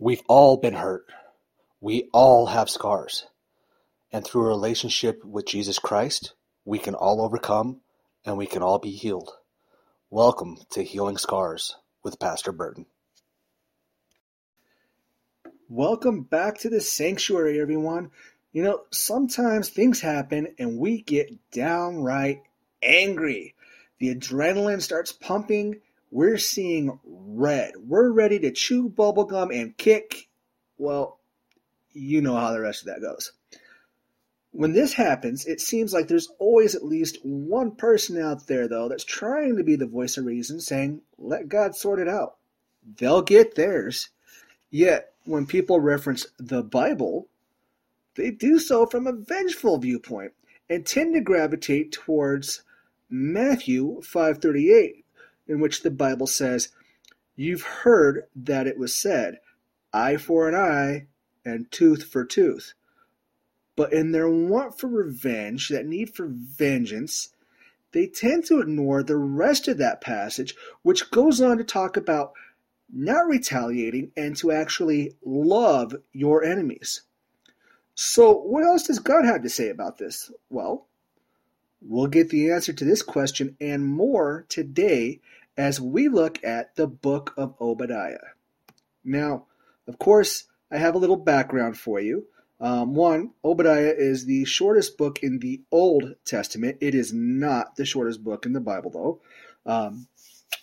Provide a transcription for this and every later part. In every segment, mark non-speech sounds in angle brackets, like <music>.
We've all been hurt. We all have scars. And through a relationship with Jesus Christ, we can all overcome and we can all be healed. Welcome to Healing Scars with Pastor Burton. Welcome back to the sanctuary, everyone. You know, sometimes things happen and we get downright angry. The adrenaline starts pumping we're seeing red. We're ready to chew bubblegum and kick. Well, you know how the rest of that goes. When this happens, it seems like there's always at least one person out there, though, that's trying to be the voice of reason, saying, let God sort it out. They'll get theirs. Yet, when people reference the Bible, they do so from a vengeful viewpoint and tend to gravitate towards Matthew 538, in which the Bible says, You've heard that it was said, eye for an eye and tooth for tooth. But in their want for revenge, that need for vengeance, they tend to ignore the rest of that passage, which goes on to talk about not retaliating and to actually love your enemies. So, what else does God have to say about this? Well, we'll get the answer to this question and more today as we look at the book of Obadiah. Now, of course, I have a little background for you. Um, one, Obadiah is the shortest book in the Old Testament. It is not the shortest book in the Bible, though. Um,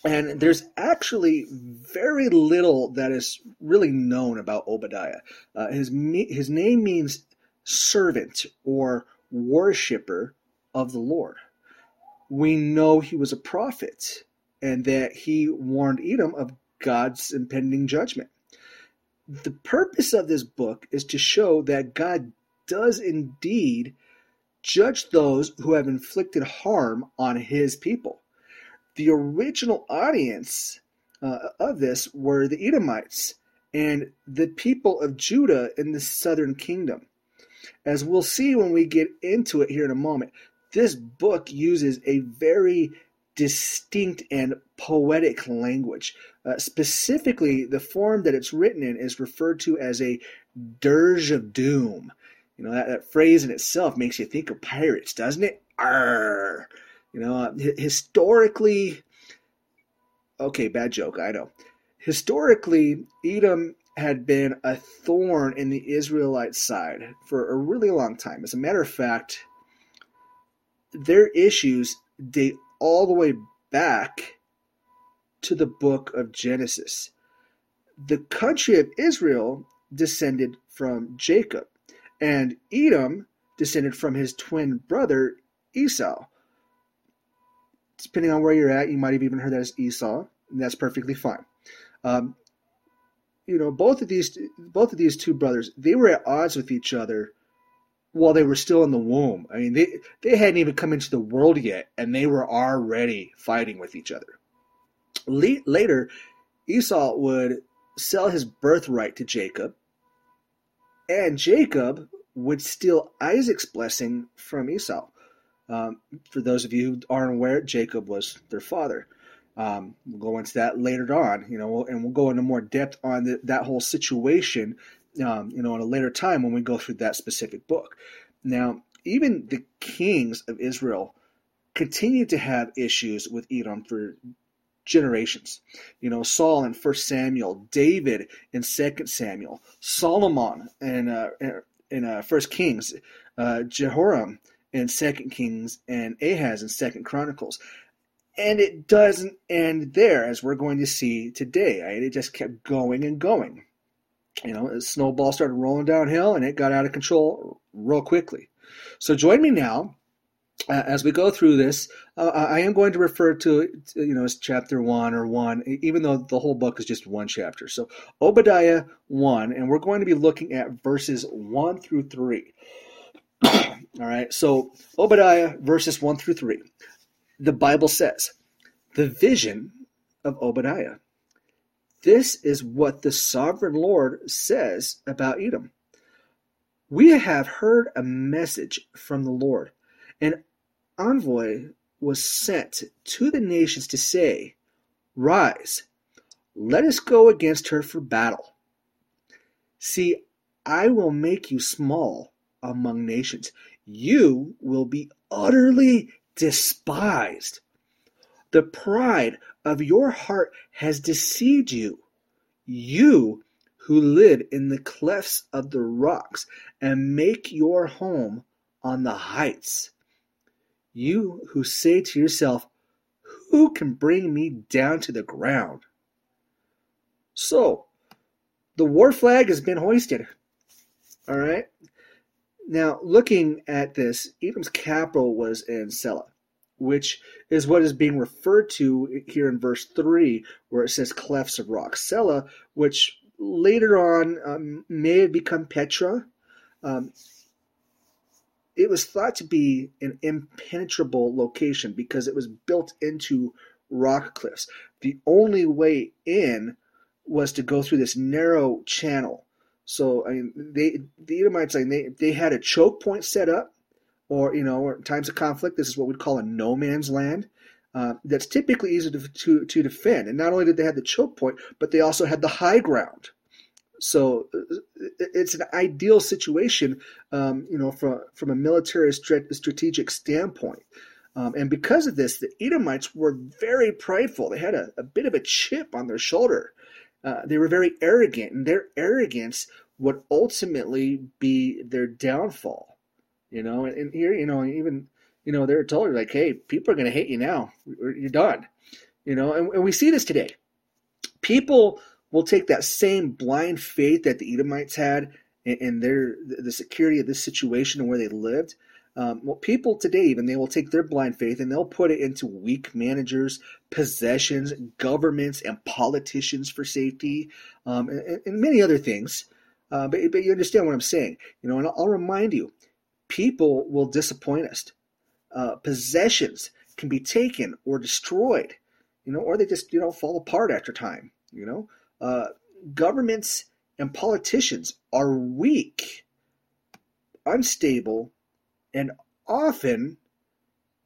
and there's actually very little that is really known about Obadiah. Uh, his, his name means servant or worshiper of the Lord. We know he was a prophet and that he warned Edom of God's impending judgment. The purpose of this book is to show that God does indeed judge those who have inflicted harm on his people. The original audience uh, of this were the Edomites and the people of Judah in the southern kingdom. As we'll see when we get into it here in a moment, this book uses a very distinct and poetic language. Uh, specifically, the form that it's written in is referred to as a dirge of doom. You know, that, that phrase in itself makes you think of pirates, doesn't it? Arr! You know, uh, historically, okay, bad joke, I know. Historically, Edom had been a thorn in the Israelite side for a really long time. As a matter of fact, their issues date all the way back to the book of Genesis. The country of Israel descended from Jacob, and Edom descended from his twin brother Esau. Depending on where you're at, you might have even heard that as Esau, and that's perfectly fine. Um, you know, both of these both of these two brothers, they were at odds with each other while they were still in the womb. I mean, they they hadn't even come into the world yet, and they were already fighting with each other. Le- later, Esau would sell his birthright to Jacob, and Jacob would steal Isaac's blessing from Esau. Um, for those of you who aren't aware, Jacob was their father. Um, we'll go into that later on, you know, and we'll go into more depth on the, that whole situation um, you know, in a later time when we go through that specific book. Now, even the kings of Israel continued to have issues with Edom for generations. You know, Saul in First Samuel, David in Second Samuel, Solomon in uh, in uh, First Kings, uh, Jehoram in Second Kings, and Ahaz in Second Chronicles. And it doesn't end there, as we're going to see today. Right? It just kept going and going you know, the snowball started rolling downhill and it got out of control real quickly. So join me now uh, as we go through this. Uh, I am going to refer to you know, as chapter one or one, even though the whole book is just one chapter. So Obadiah one, and we're going to be looking at verses one through three. <clears throat> All right, so Obadiah verses one through three. The Bible says, the vision of Obadiah. This is what the sovereign Lord says about Edom. We have heard a message from the Lord. An envoy was sent to the nations to say, Rise, let us go against her for battle. See, I will make you small among nations. You will be utterly despised. The pride of your heart has deceived you. You who live in the clefts of the rocks and make your home on the heights. You who say to yourself, Who can bring me down to the ground? So, the war flag has been hoisted. All right. Now, looking at this, Edom's capital was in Selah, which is what is being referred to here in verse 3, where it says clefts of rock. Selah, which later on um, may have become Petra. Um, it was thought to be an impenetrable location because it was built into rock cliffs. The only way in was to go through this narrow channel. So I mean, they the Edomites like they they had a choke point set up, or you know, or times of conflict. This is what we'd call a no man's land. Uh, that's typically easy to, to to defend. And not only did they have the choke point, but they also had the high ground. So uh, it's an ideal situation, um, you know, from from a military strategic standpoint. Um, and because of this, the Edomites were very prideful. They had a, a bit of a chip on their shoulder. Uh, they were very arrogant, and their arrogance would ultimately be their downfall. You know, and, and here, you know, even you know, they're told like, "Hey, people are going to hate you now. You're done." You know, and, and we see this today. People will take that same blind faith that the Edomites had in their the security of this situation and where they lived, um, well, people today, even they will take their blind faith and they'll put it into weak managers, possessions, governments, and politicians for safety, um, and, and, many other things. Uh, but, but you understand what I'm saying, you know. And I'll remind you, people will disappoint us. Uh, possessions can be taken or destroyed, you know, or they just you know fall apart after time. You know, uh, governments and politicians are weak, unstable, and often,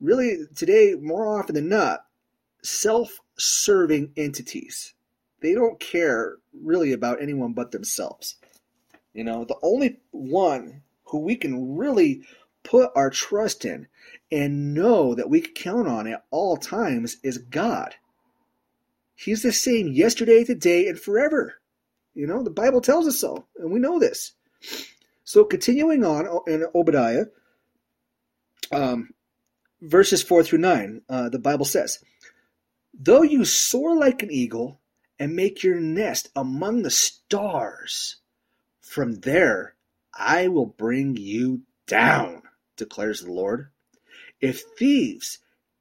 really today, more often than not, self serving entities. They don't care really about anyone but themselves. You know, the only one who we can really put our trust in and know that we can count on at all times is God. He's the same yesterday, today, and forever. You know, the Bible tells us so, and we know this. So, continuing on in Obadiah, um, verses 4 through 9, uh, the Bible says, Though you soar like an eagle and make your nest among the stars, from there I will bring you down, declares the Lord. If thieves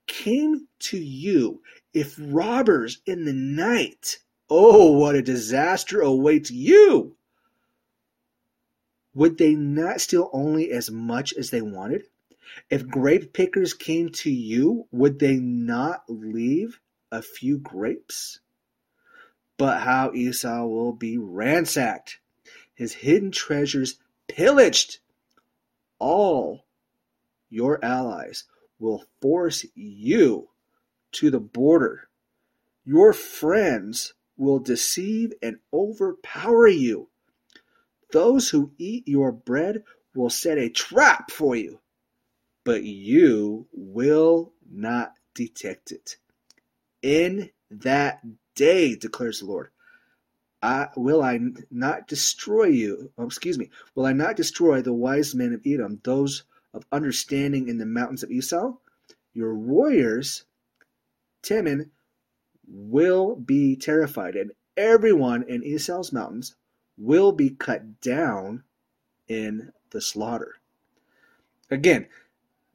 came to you, if robbers in the night, oh, what a disaster awaits you! Would they not steal only as much as they wanted? If grape pickers came to you, would they not leave a few grapes? But how Esau will be ransacked, his hidden treasures pillaged. All your allies will force you to the border. Your friends will deceive and overpower you. Those who eat your bread will set a trap for you but you will not detect it. In that day, declares the Lord, I, will I not destroy you? Oh, excuse me. Will I not destroy the wise men of Edom, those of understanding in the mountains of Esau? Your warriors, Teman, will be terrified, and everyone in Esau's mountains will be cut down in the slaughter. Again,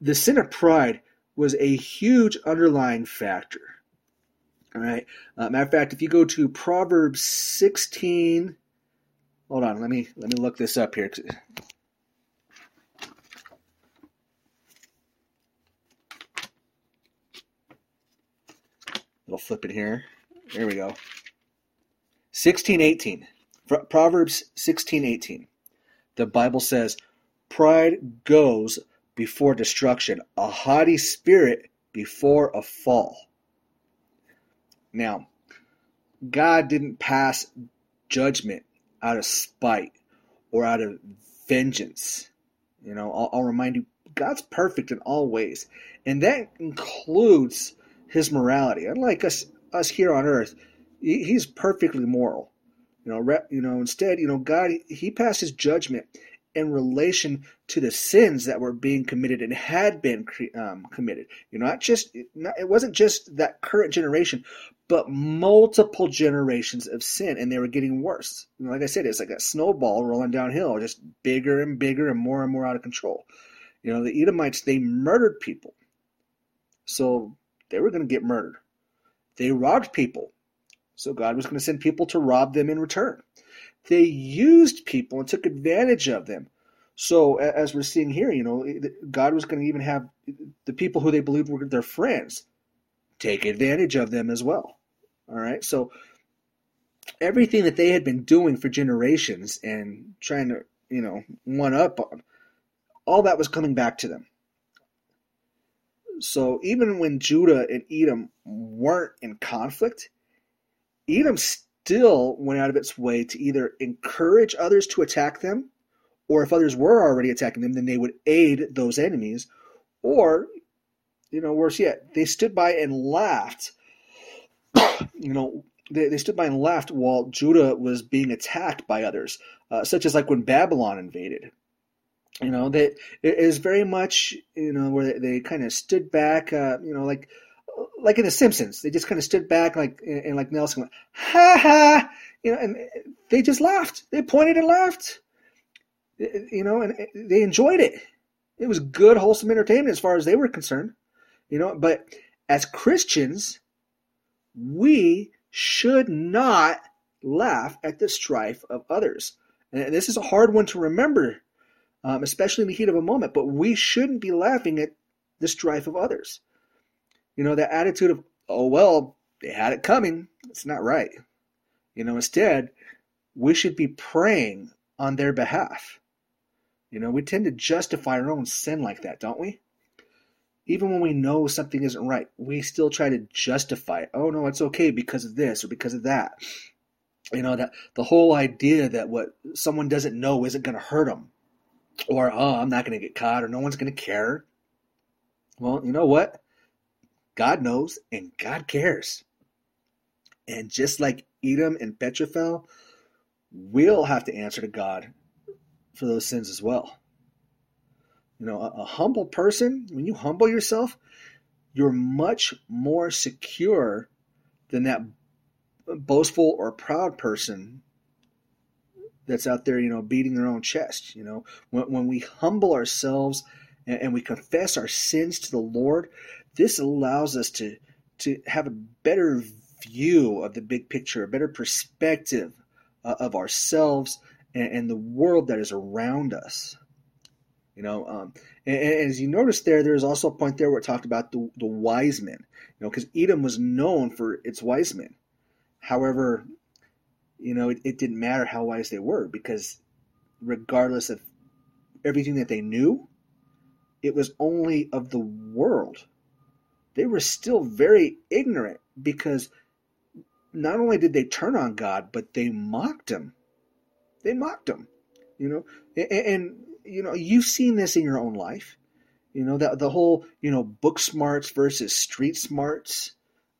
the sin of pride was a huge underlying factor. All right. Uh, matter of fact, if you go to Proverbs 16, hold on, let me let me look this up here. I'll flip it here. There we go. 1618. Proverbs 1618. The Bible says, Pride goes before destruction, a haughty spirit before a fall. Now, God didn't pass judgment out of spite or out of vengeance. You know, I'll, I'll remind you, God's perfect in all ways, and that includes his morality. Unlike us, us here on earth, he, he's perfectly moral. You know, re, you know. Instead, you know, God he passes judgment in relation to the sins that were being committed and had been um, committed. You know, not just not, it wasn't just that current generation, but multiple generations of sin, and they were getting worse. Know, like I said, it's like a snowball rolling downhill, just bigger and bigger and more and more out of control. You know, the Edomites they murdered people, so they were going to get murdered. They robbed people, so God was going to send people to rob them in return. They used people and took advantage of them. So as we're seeing here, you know, God was going to even have the people who they believed were their friends take advantage of them as well. All right. So everything that they had been doing for generations and trying to, you know, one up on, all that was coming back to them. So even when Judah and Edom weren't in conflict, Edom still went out of its way to either encourage others to attack them, or if others were already attacking them, then they would aid those enemies, or, you know, worse yet, they stood by and laughed. <coughs> you know, they, they stood by and laughed while Judah was being attacked by others, uh, such as like when Babylon invaded. You know, that it is very much, you know, where they, they kind of stood back, uh, you know, like like in The Simpsons, they just kind of stood back, like and like Nelson went, "Ha ha," you know, and they just laughed. They pointed and laughed, you know, and they enjoyed it. It was good, wholesome entertainment as far as they were concerned, you know. But as Christians, we should not laugh at the strife of others. And this is a hard one to remember, um, especially in the heat of a moment. But we shouldn't be laughing at the strife of others. You know, that attitude of, oh, well, they had it coming. It's not right. You know, instead, we should be praying on their behalf. You know, we tend to justify our own sin like that, don't we? Even when we know something isn't right, we still try to justify it. Oh, no, it's okay because of this or because of that. You know, that the whole idea that what someone doesn't know isn't going to hurt them. Or, oh, I'm not going to get caught or no one's going to care. Well, you know what? God knows and God cares. And just like Edom and Petrophel, we'll have to answer to God for those sins as well. You know, a, a humble person, when you humble yourself, you're much more secure than that boastful or proud person that's out there, you know, beating their own chest. You know, when, when we humble ourselves and, and we confess our sins to the Lord, this allows us to to have a better view of the big picture, a better perspective uh, of ourselves and, and, the world that is around us. You know, um, and, and, as you notice there, there's also a point there where it talked about the, the wise men. You know, because Edom was known for its wise men. However, you know, it, it didn't matter how wise they were because regardless of everything that they knew, it was only of the world they were still very ignorant because not only did they turn on God, but they mocked him. They mocked him, you know, and, and you know you've seen this in your own life, you know that the whole you know book smarts versus street smarts,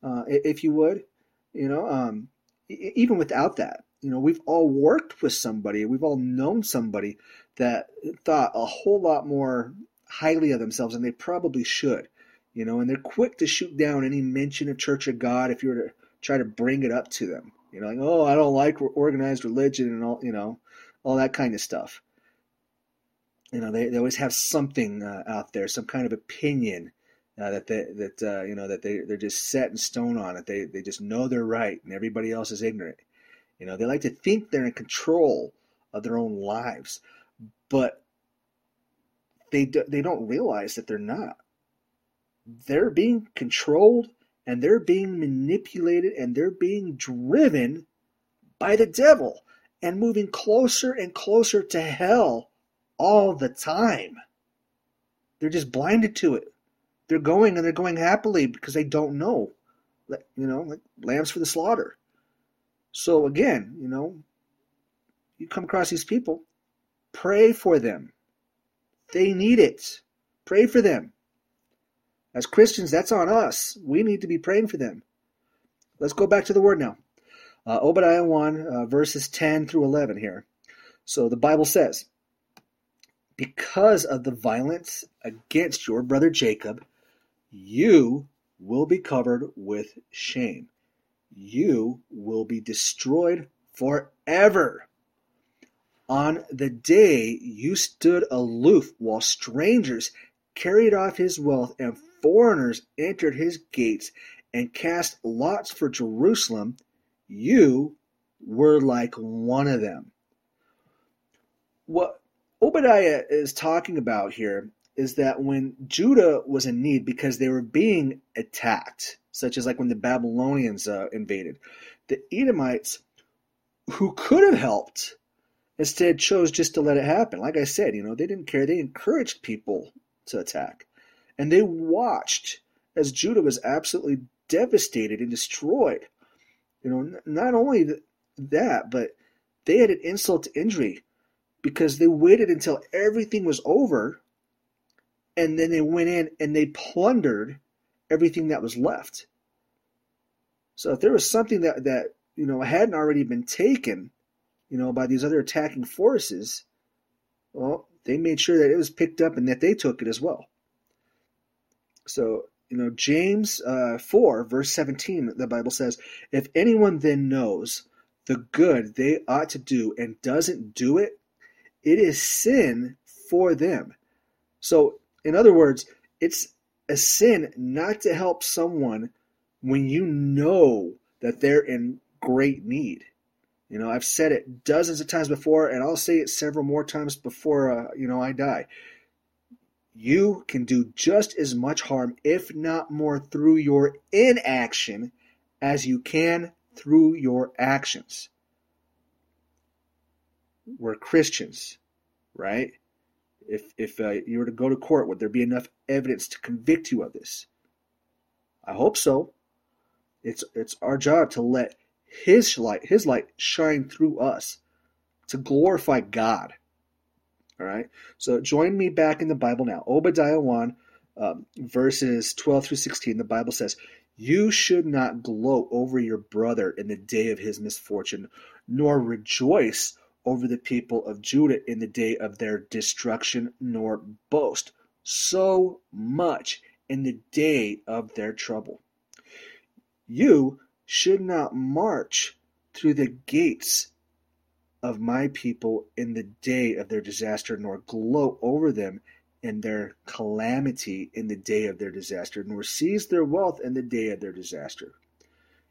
uh, if you would, you know, um, even without that, you know, we've all worked with somebody, we've all known somebody that thought a whole lot more highly of themselves than they probably should you know, and they're quick to shoot down any mention of Church of God if you were to try to bring it up to them. You know, like, oh, I don't like organized religion and all, you know, all that kind of stuff. You know, they, they always have something uh, out there, some kind of opinion uh, that they, that uh, you know that they they're just set in stone on it. They they just know they're right and everybody else is ignorant. You know, they like to think they're in control of their own lives, but they do, they don't realize that they're not they're being controlled and they're being manipulated and they're being driven by the devil and moving closer and closer to hell all the time. They're just blinded to it. They're going and they're going happily because they don't know. You know, like lambs for the slaughter. So again, you know, you come across these people, pray for them. They need it. Pray for them. As Christians, that's on us. We need to be praying for them. Let's go back to the word now. Uh, Obadiah 1, uh, verses 10 through 11 here. So the Bible says, Because of the violence against your brother Jacob, you will be covered with shame. You will be destroyed forever. On the day you stood aloof while strangers carried off his wealth and foreigners entered his gates and cast lots for Jerusalem, you were like one of them. What Obadiah is talking about here is that when Judah was in need because they were being attacked, such as like when the Babylonians uh, invaded, the Edomites, who could have helped, instead chose just to let it happen. Like I said, you know, they didn't care. They encouraged people to attack. And they watched as Judah was absolutely devastated and destroyed. You know, not only that, but they had an insult to injury because they waited until everything was over and then they went in and they plundered everything that was left. So if there was something that, that you know hadn't already been taken, you know, by these other attacking forces, well, they made sure that it was picked up and that they took it as well. So, you know, James uh, 4, verse 17, the Bible says, If anyone then knows the good they ought to do and doesn't do it, it is sin for them. So, in other words, it's a sin not to help someone when you know that they're in great need. You know, I've said it dozens of times before, and I'll say it several more times before, uh, you know, I die. You can do just as much harm, if not more, through your inaction as you can through your actions. We're Christians, right? If if uh, you were to go to court, would there be enough evidence to convict you of this? I hope so. It's it's our job to let his light, his light shine through us to glorify God. All right. So join me back in the Bible now. Obadiah 1, um, verses 12 through 16. The Bible says, You should not gloat over your brother in the day of his misfortune, nor rejoice over the people of Judah in the day of their destruction, nor boast so much in the day of their trouble. You should not march through the gates of my people in the day of their disaster, nor gloat over them in their calamity in the day of their disaster, nor seize their wealth in the day of their disaster.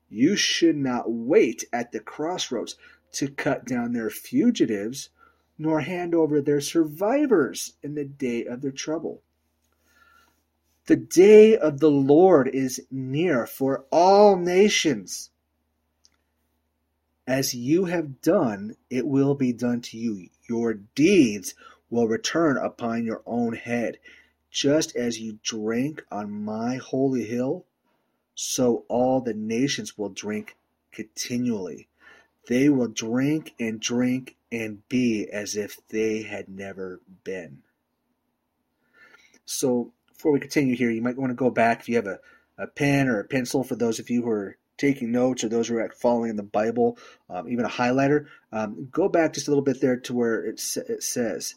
You should not wait at the crossroads to cut down their fugitives, nor hand over their survivors in the day of their trouble. The day of the Lord is near for all nations. As you have done, it will be done to you. Your deeds will return upon your own head. Just as you drank on my holy hill, so all the nations will drink continually. They will drink and drink and be as if they had never been. So before we continue here, you might want to go back if you have a, a pen or a pencil for those of you who are taking notes or those who are following in the Bible, um, even a highlighter. Um, go back just a little bit there to where it, it says,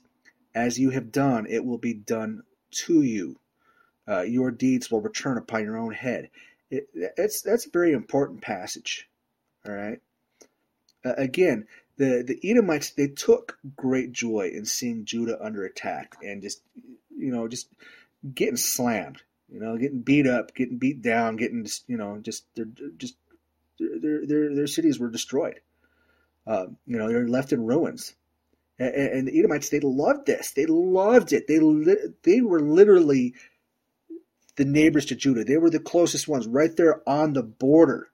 As you have done, it will be done to you. Uh, your deeds will return upon your own head. It, that's, that's a very important passage. All right. Uh, again, the, the Edomites, they took great joy in seeing Judah under attack and just, you know, just getting slammed, you know, getting beat up, getting beat down, getting you know, just they're just their their their cities were destroyed. Uh, you know, they're left in ruins. And, and, the Edomites, they loved this. They loved it. They li- they were literally the neighbors to Judah. They were the closest ones, right there on the border.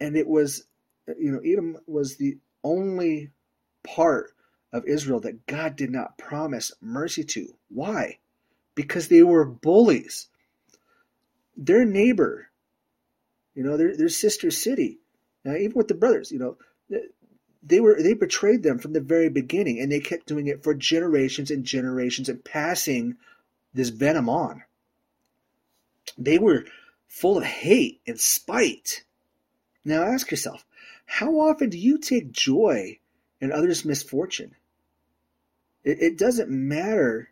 And it was, you know, Edom was the only part of Israel that God did not promise mercy to. Why? Because they were bullies. Their neighbor, you know, their, their sister city, now, even with the brothers, you know, they were they betrayed them from the very beginning and they kept doing it for generations and generations and passing this venom on they were full of hate and spite now ask yourself how often do you take joy in others misfortune it, it doesn't matter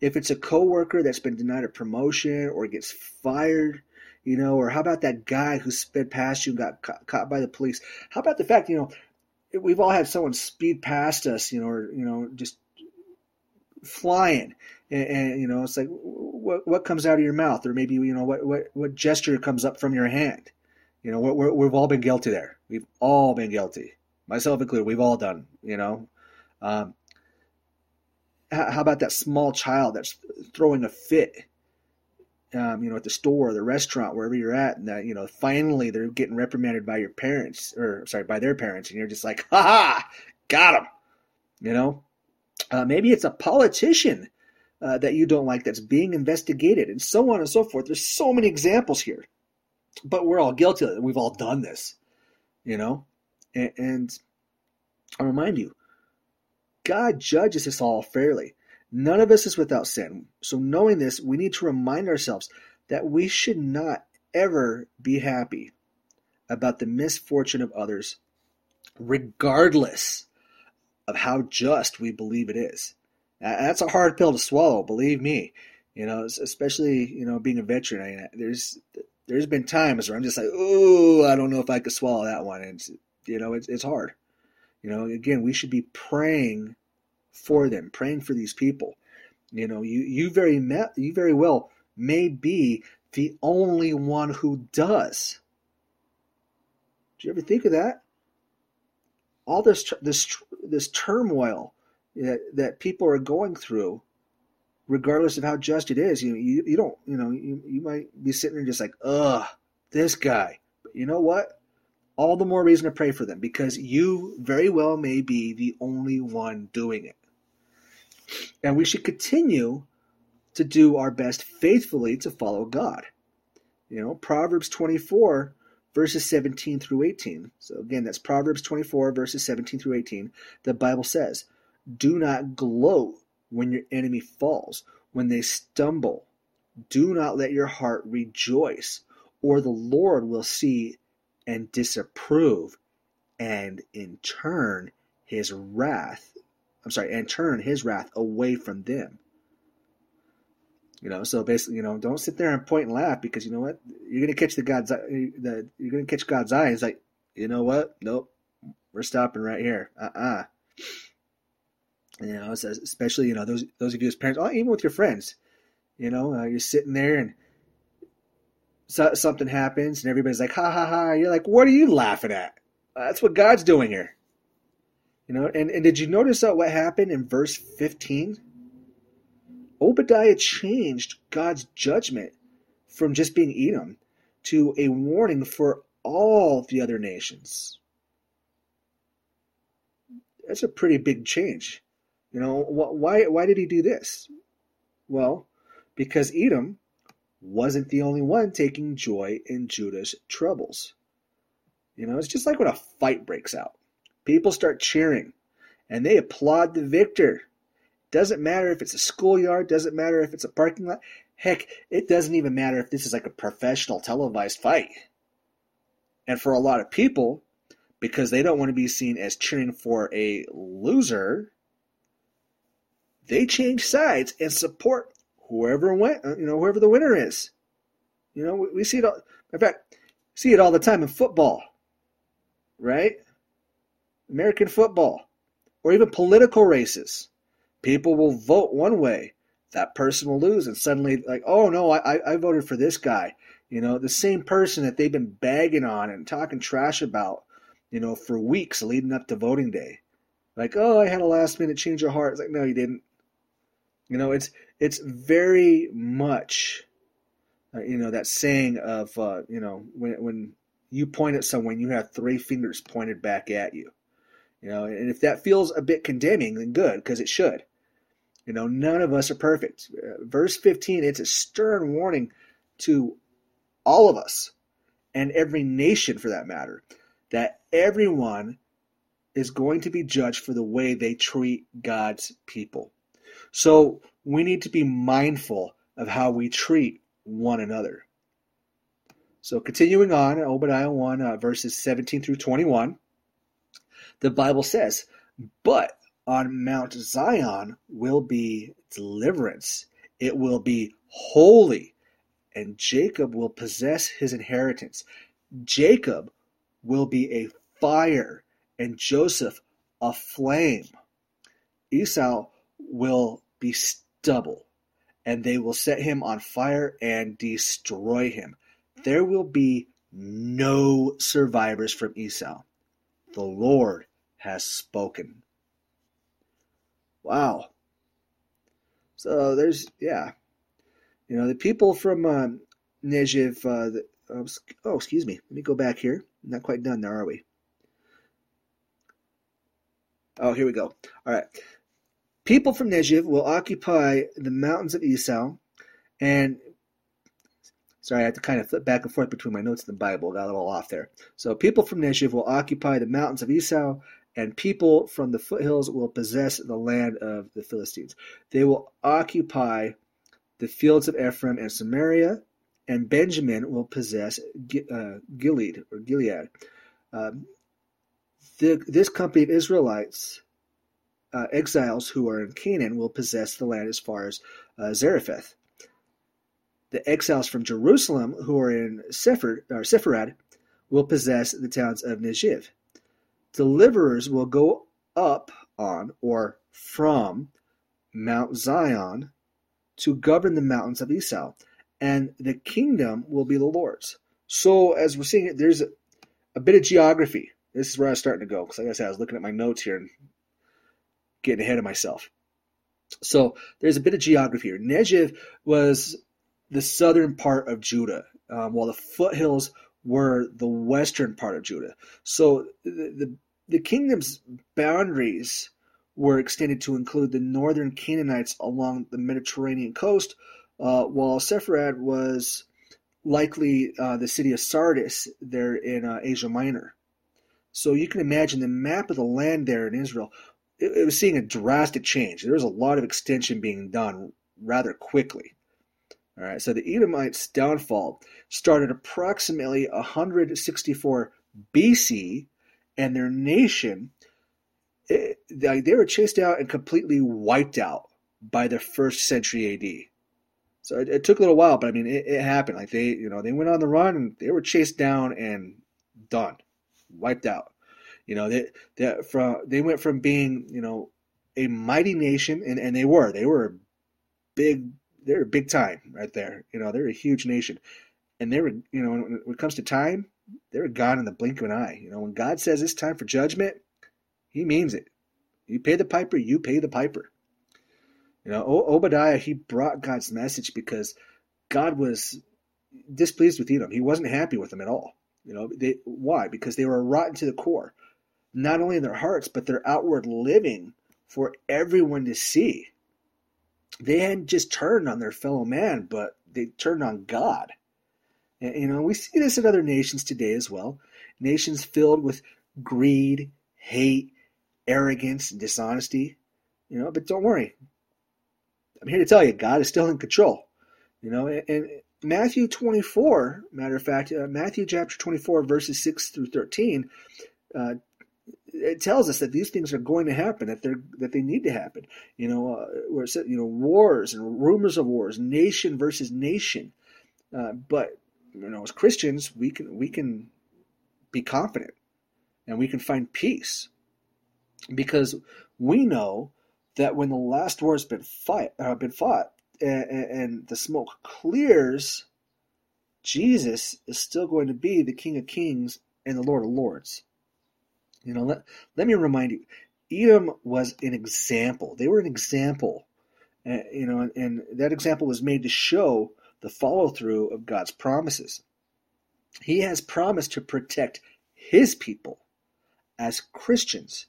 if it's a coworker that's been denied a promotion or gets fired you know or how about that guy who sped past you and got ca- caught by the police how about the fact you know we've all had someone speed past us, you know, or you know, just flying, and, and, you know, it's like what what comes out of your mouth, or maybe you know what what what gesture comes up from your hand. You know, we're, we've all been guilty there. We've all been guilty, myself included. We've all done. You know, um, how about that small child that's throwing a fit? um, you know, at the store, or the restaurant, wherever you're at, and that you know, finally they're getting reprimanded by your parents, or sorry, by their parents, and you're just like, ha ha, got them. You know, uh, maybe it's a politician uh, that you don't like that's being investigated, and so on and so forth. There's so many examples here, but we're all guilty of it. We've all done this, you know, and, and I remind you, God judges us all fairly. None of us is without sin. So, knowing this, we need to remind ourselves that we should not ever be happy about the misfortune of others, regardless of how just we believe it is. That's a hard pill to swallow, believe me. You know, especially you know being a veteran. I there's there's been times where I'm just like, oh, I don't know if I could swallow that one. And you know, it's it's hard. You know, again, we should be praying for them, praying for these people. You know, you you very you very well may be the only one who does. Do you ever think of that? All this this this turmoil that that people are going through, regardless of how just it is, you you, you don't you know you, you might be sitting there just like, ugh, this guy. But you know what? All the more reason to pray for them because you very well may be the only one doing it. And we should continue to do our best faithfully to follow God. You know, Proverbs 24, verses 17 through 18. So again, that's Proverbs 24, verses 17 through 18. The Bible says, Do not gloat when your enemy falls, when they stumble. Do not let your heart rejoice, or the Lord will see and disapprove, and in turn his wrath I'm sorry, and turn his wrath away from them. You know, so basically, you know, don't sit there and point and laugh because you know what, you're gonna catch the God's the you're gonna catch God's eye. It's like, you know what? Nope, we're stopping right here. Uh uh-uh. uh You know, especially you know those those of you as parents, oh, even with your friends. You know, uh, you're sitting there and so, something happens and everybody's like, ha ha ha. You're like, what are you laughing at? That's what God's doing here. You know, and, and did you notice uh, what happened in verse 15? Obadiah changed God's judgment from just being Edom to a warning for all the other nations. That's a pretty big change. You know, why, why did he do this? Well, because Edom wasn't the only one taking joy in Judah's troubles. You know, it's just like when a fight breaks out. People start cheering and they applaud the victor. Doesn't matter if it's a schoolyard, doesn't matter if it's a parking lot. Heck, it doesn't even matter if this is like a professional televised fight. And for a lot of people, because they don't want to be seen as cheering for a loser, they change sides and support whoever went, uh, you know, whoever the winner is. You know, we see it all. In fact, see it all the time in football, right? American football, or even political races. People will vote one way, that person will lose, and suddenly, like, oh no, I, I voted for this guy. You know, the same person that they've been bagging on and talking trash about, you know, for weeks leading up to voting day. Like, oh, I had a last minute change of heart. It's like, no, you didn't. You know, it's it's very much, uh, you know, that saying of, uh, you know, when when you point at someone, you have three fingers pointed back at you. You know, and if that feels a bit condemning, then good, because it should. You know, none of us are perfect. Uh, verse 15, it's a stern warning to all of us and every nation for that matter that everyone is going to be judged for the way they treat God's people. So we need to be mindful of how we treat one another. So continuing on, Obadiah 1, uh, verses 17 through 21, the Bible says, But on Mount Zion will be deliverance. It will be holy, and Jacob will possess his inheritance. Jacob will be a fire, and Joseph a flame. Esau will be stubble, and they will set him on fire and destroy him. There will be no survivors from Esau. The Lord has spoken. Wow. So there's, yeah. You know, the people from uh, Negev, uh, the, uh, oh, excuse me. Let me go back here. Not quite done there, are we? Oh, here we go. All right. People from Negev will occupy the mountains of Esau, and sorry, I had to kind of flip back and forth between my notes and the Bible. Got a little off there. So, people from Negev will occupy the mountains of Esau, and people from the foothills will possess the land of the Philistines. They will occupy the fields of Ephraim and Samaria, and Benjamin will possess uh, Gilead or Gilead. Um, the, this company of Israelites uh, exiles who are in Canaan will possess the land as far as uh, Zarephath. The exiles from Jerusalem who are in Sephir, or Sepharad will possess the towns of Negev. Deliverers will go up on or from Mount Zion to govern the mountains of Esau, and the kingdom will be the Lord's. So, as we're seeing it, there's a, a bit of geography. This is where I was starting to go because, like I said, I was looking at my notes here and getting ahead of myself. So there's a bit of geography here. Negev was the southern part of Judah, um, while the foothills were the western part of Judah. So the, the, the kingdom's boundaries were extended to include the northern Canaanites along the Mediterranean coast, uh, while Sepharad was likely uh, the city of Sardis there in uh, Asia Minor. So you can imagine the map of the land there in Israel it, it was seeing a drastic change. There was a lot of extension being done rather quickly. All right, so the Edomites' downfall started approximately 164 BC, and their nation eh, it, they, they were chased out and completely wiped out by the first century AD. So it, it, took a little while, but I mean, it, it, happened. Like they, you know, they went on the run and they were chased down and done, wiped out. You know, they they from they went from being you know a mighty nation, and, and they were they were big they're big time right there. You know, they're a huge nation, and they were you know when, it comes to time, they were gone in the blink of an eye. You know, when God says it's time for judgment, He means it. You pay the piper, you pay the piper. You know, Obadiah he brought God's message because God was displeased with Edom. He wasn't happy with them at all. You know, they, why? Because they were rotten to the core not only in their hearts, but their outward living for everyone to see. They hadn't just turned on their fellow man, but they turned on God. And, you know, we see this in other nations today as well. Nations filled with greed, hate, arrogance, and dishonesty. You know, but don't worry. I'm here to tell you, God is still in control. You know, and, Matthew 24, matter of fact, uh, Matthew chapter 24, verses 6 through 13, uh, it tells us that these things are going to happen, that they're that they need to happen. You know, uh, where you know, wars and rumors of wars, nation versus nation. Uh, but you know, as Christians, we can we can be confident and we can find peace because we know that when the last war has been fight uh, been fought and, and the smoke clears, Jesus is still going to be the King of Kings and the Lord of Lords. You know, let, let me remind you, Edom was an example. They were an example. Uh, you know, and, and that example was made to show the follow through of God's promises. He has promised to protect his people. As Christians,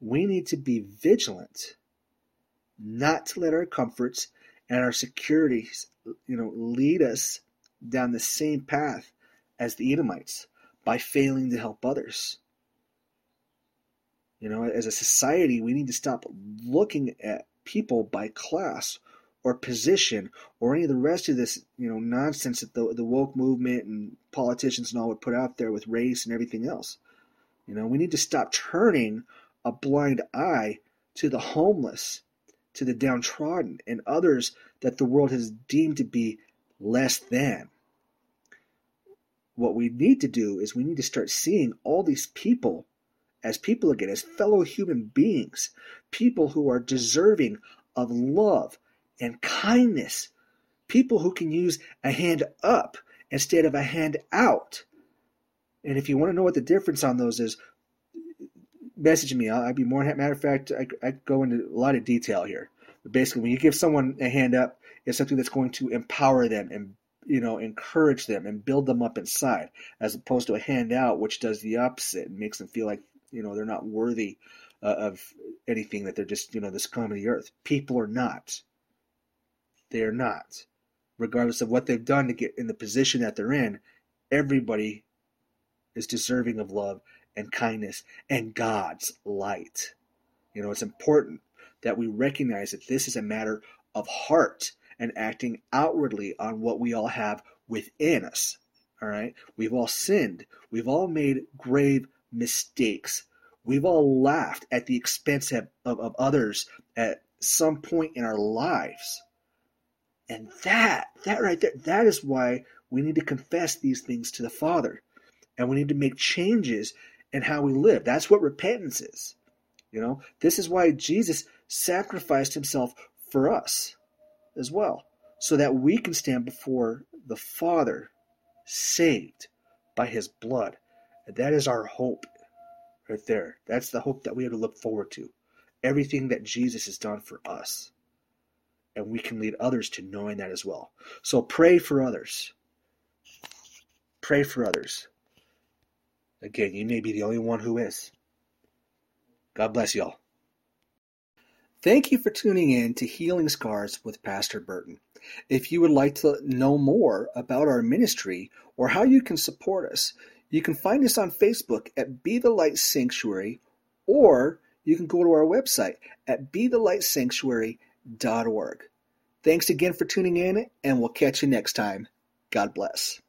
we need to be vigilant, not to let our comforts and our securities, you know, lead us down the same path as the Edomites by failing to help others. You know, as a society, we need to stop looking at people by class or position or any of the rest of this, you know, nonsense that the, the woke movement and politicians and all would put out there with race and everything else. You know, we need to stop turning a blind eye to the homeless, to the downtrodden, and others that the world has deemed to be less than. What we need to do is we need to start seeing all these people as people again, as fellow human beings, people who are deserving of love and kindness, people who can use a hand up instead of a hand out. And if you want to know what the difference on those is, message me. I'd be more matter of fact, I, I go into a lot of detail here. But basically, when you give someone a hand up, it's something that's going to empower them and you know encourage them and build them up inside, as opposed to a hand out, which does the opposite and makes them feel like you know they're not worthy uh, of anything. That they're just you know the scum of the earth. People are not. They are not, regardless of what they've done to get in the position that they're in. Everybody is deserving of love and kindness and God's light. You know, it's important that we recognize that this is a matter of heart and acting outwardly on what we all have within us. All right? We've all sinned. We've all made grave mistakes. We've all laughed at the expense of, of, of others at some point in our lives. And that, that right there, that is why we need to confess these things to the Father. And we need to make changes in how we live. That's what repentance is. You know, this is why Jesus sacrificed himself for us as well, so that we can stand before the Father saved by his blood. And that is our hope right there. That's the hope that we have to look forward to. Everything that Jesus has done for us. And we can lead others to knowing that as well. So pray for others. Pray for others. Again, you may be the only one who is. God bless y'all. Thank you for tuning in to Healing Scars with Pastor Burton. If you would like to know more about our ministry or how you can support us, you can find us on Facebook at Be the Light Sanctuary, or you can go to our website at BeTheLightSanctuary.org. Thanks again for tuning in, and we'll catch you next time. God bless.